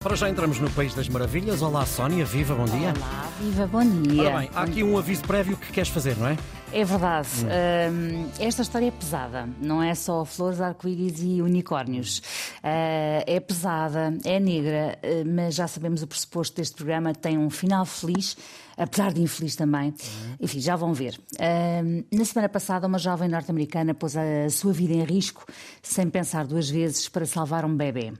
Para já entramos no País das Maravilhas. Olá, Sónia, viva, bom dia. Olá, viva, bom dia. Ora bem, há aqui um aviso prévio que queres fazer, não é? É verdade. Hum, esta história é pesada. Não é só flores, arco-íris e unicórnios. Uh, é pesada, é negra, uh, mas já sabemos o pressuposto deste programa tem um final feliz, apesar de infeliz também. Enfim, já vão ver. Uh, na semana passada, uma jovem norte-americana pôs a sua vida em risco sem pensar duas vezes para salvar um bebê.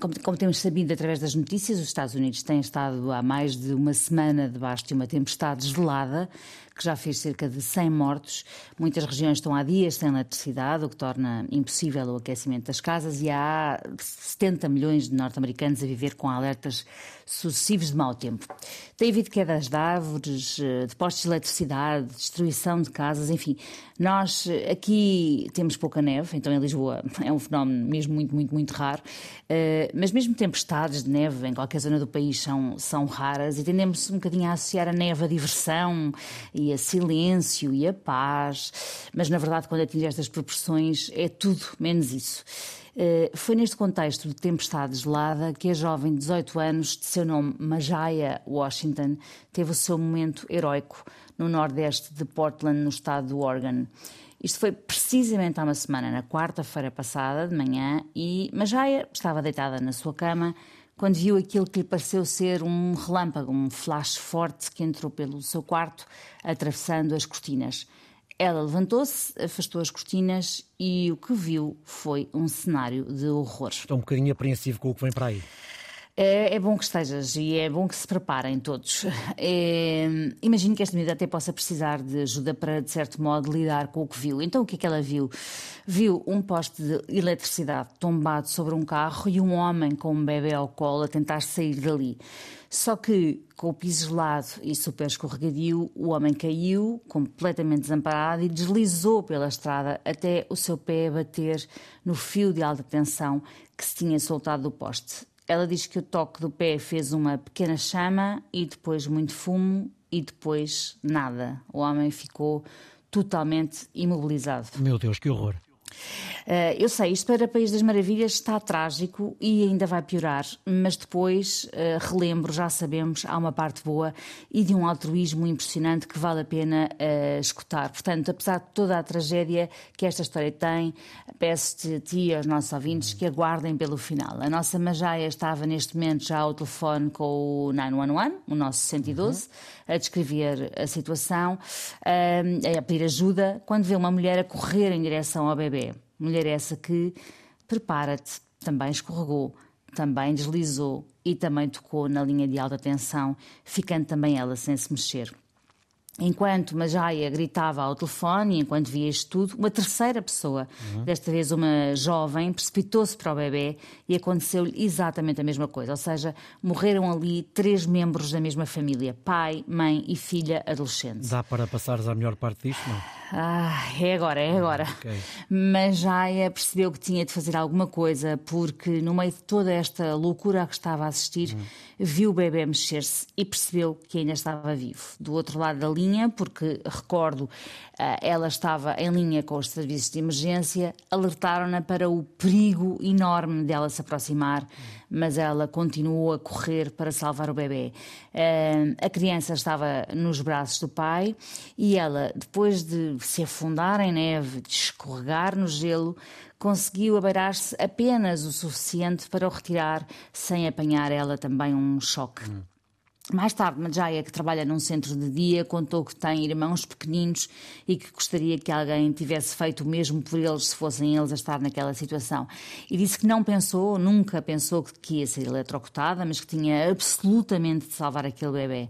Como, como temos sabido através das notícias, os Estados Unidos têm estado há mais de uma semana debaixo de uma tempestade gelada que já fez cerca de 100 mortos. Muitas regiões estão há dias sem eletricidade, o que torna impossível o aquecimento das casas, e há 70 milhões de norte-americanos a viver com alertas sucessivos de mau tempo. Tem havido de árvores, eh, de postos de eletricidade, destruição de casas, enfim. Nós eh, aqui temos pouca neve, então em Lisboa é um fenómeno mesmo muito, muito, muito raro, eh, mas mesmo tempestades de neve em qualquer zona do país são, são raras e tendemos um bocadinho a associar a neve à diversão e a silêncio e a paz, mas na verdade quando atinge estas proporções é tudo menos isso. Eh, foi neste contexto de tempestade gelada que a jovem de 18 anos, de seu nome Majaya Washington, teve o seu momento heroico no nordeste de Portland, no estado do Oregon. Isto foi precisamente há uma semana, na quarta-feira passada, de manhã, e Majaya estava deitada na sua cama quando viu aquilo que lhe pareceu ser um relâmpago, um flash forte que entrou pelo seu quarto, atravessando as cortinas. Ela levantou-se, afastou as cortinas e o que viu foi um cenário de horror. Estou um bocadinho apreensivo com o que vem para aí. É, é, bom que estejas e é bom que se preparem todos. É, imagino que esta medida até possa precisar de ajuda para, de certo modo, lidar com o que viu. Então, o que é que ela viu? Viu um poste de eletricidade tombado sobre um carro e um homem com um bebê ao colo a tentar sair dali. Só que, com o piso gelado e super escorregadio, o homem caiu, completamente desamparado, e deslizou pela estrada até o seu pé bater no fio de alta tensão que se tinha soltado do poste. Ela diz que o toque do pé fez uma pequena chama e depois muito fumo e depois nada. O homem ficou totalmente imobilizado. Meu Deus, que horror! Uh, eu sei, isto para o País das Maravilhas está trágico e ainda vai piorar, mas depois, uh, relembro, já sabemos, há uma parte boa e de um altruísmo impressionante que vale a pena uh, escutar. Portanto, apesar de toda a tragédia que esta história tem, peço-te a ti e aos nossos ouvintes que aguardem pelo final. A nossa Majaia estava neste momento já ao telefone com o 911, o nosso 112, uhum. a descrever a situação, a pedir ajuda, quando vê uma mulher a correr em direção ao bebê. Mulher essa que, prepara-te, também escorregou, também deslizou e também tocou na linha de alta tensão, ficando também ela sem se mexer. Enquanto Majaia gritava ao telefone, e enquanto via isto tudo, uma terceira pessoa, uhum. desta vez uma jovem, precipitou-se para o bebê e aconteceu-lhe exatamente a mesma coisa. Ou seja, morreram ali três membros da mesma família: pai, mãe e filha adolescente. Dá para passares à melhor parte disto, não? Ah, é agora, é agora. Okay. Mas Jaya percebeu que tinha de fazer alguma coisa, porque no meio de toda esta loucura a que estava a assistir, uhum. viu o bebê mexer-se e percebeu que ainda estava vivo. Do outro lado da linha, porque recordo, ah, ela estava em linha com os serviços de emergência, alertaram-na para o perigo enorme dela se aproximar. Uhum mas ela continuou a correr para salvar o bebê. A criança estava nos braços do pai e ela, depois de se afundar em neve, de escorregar no gelo, conseguiu abeirar-se apenas o suficiente para o retirar, sem apanhar ela também um choque. Hum. Mais tarde, Majaya, que trabalha num centro de dia, contou que tem irmãos pequeninos e que gostaria que alguém tivesse feito o mesmo por eles se fossem eles a estar naquela situação. E disse que não pensou, nunca pensou que ia ser eletrocutada, mas que tinha absolutamente de salvar aquele bebê.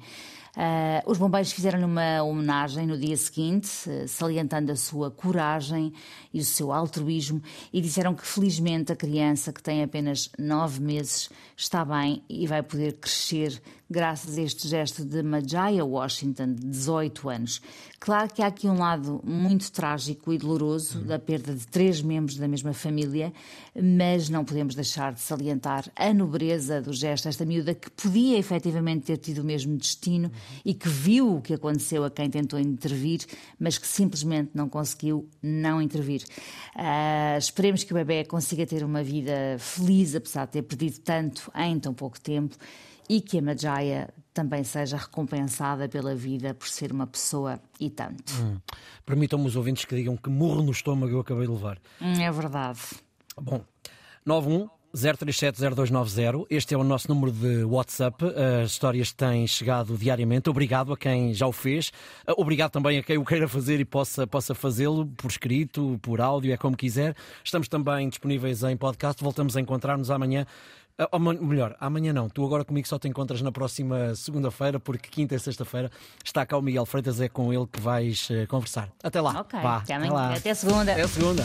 Uh, os bombeiros fizeram-lhe uma homenagem no dia seguinte, salientando a sua coragem e o seu altruísmo, e disseram que felizmente a criança, que tem apenas nove meses, está bem e vai poder crescer graças a este gesto de Majaya Washington, de 18 anos. Claro que há aqui um lado muito trágico e doloroso uhum. da perda de três membros da mesma família, mas não podemos deixar de salientar a nobreza do gesto, esta miúda que podia efetivamente ter tido o mesmo destino. Uhum e que viu o que aconteceu a quem tentou intervir, mas que simplesmente não conseguiu não intervir. Uh, esperemos que o bebê consiga ter uma vida feliz, apesar de ter perdido tanto em tão pouco tempo, e que a Majaya também seja recompensada pela vida por ser uma pessoa e tanto. Hum. Permitam-me os ouvintes que digam que morro no estômago eu acabei de levar. Hum, é verdade. Bom, 91 0370290. Este é o nosso número de WhatsApp. As histórias têm chegado diariamente. Obrigado a quem já o fez. Obrigado também a quem o queira fazer e possa, possa fazê-lo por escrito, por áudio, é como quiser. Estamos também disponíveis em podcast. Voltamos a encontrar-nos amanhã. Ou melhor, amanhã não. Tu agora comigo só te encontras na próxima segunda-feira, porque quinta e sexta-feira está cá o Miguel Freitas, é com ele que vais uh, conversar. Até lá. Ok, Vá, até, amanhã. Até segunda. Até segunda.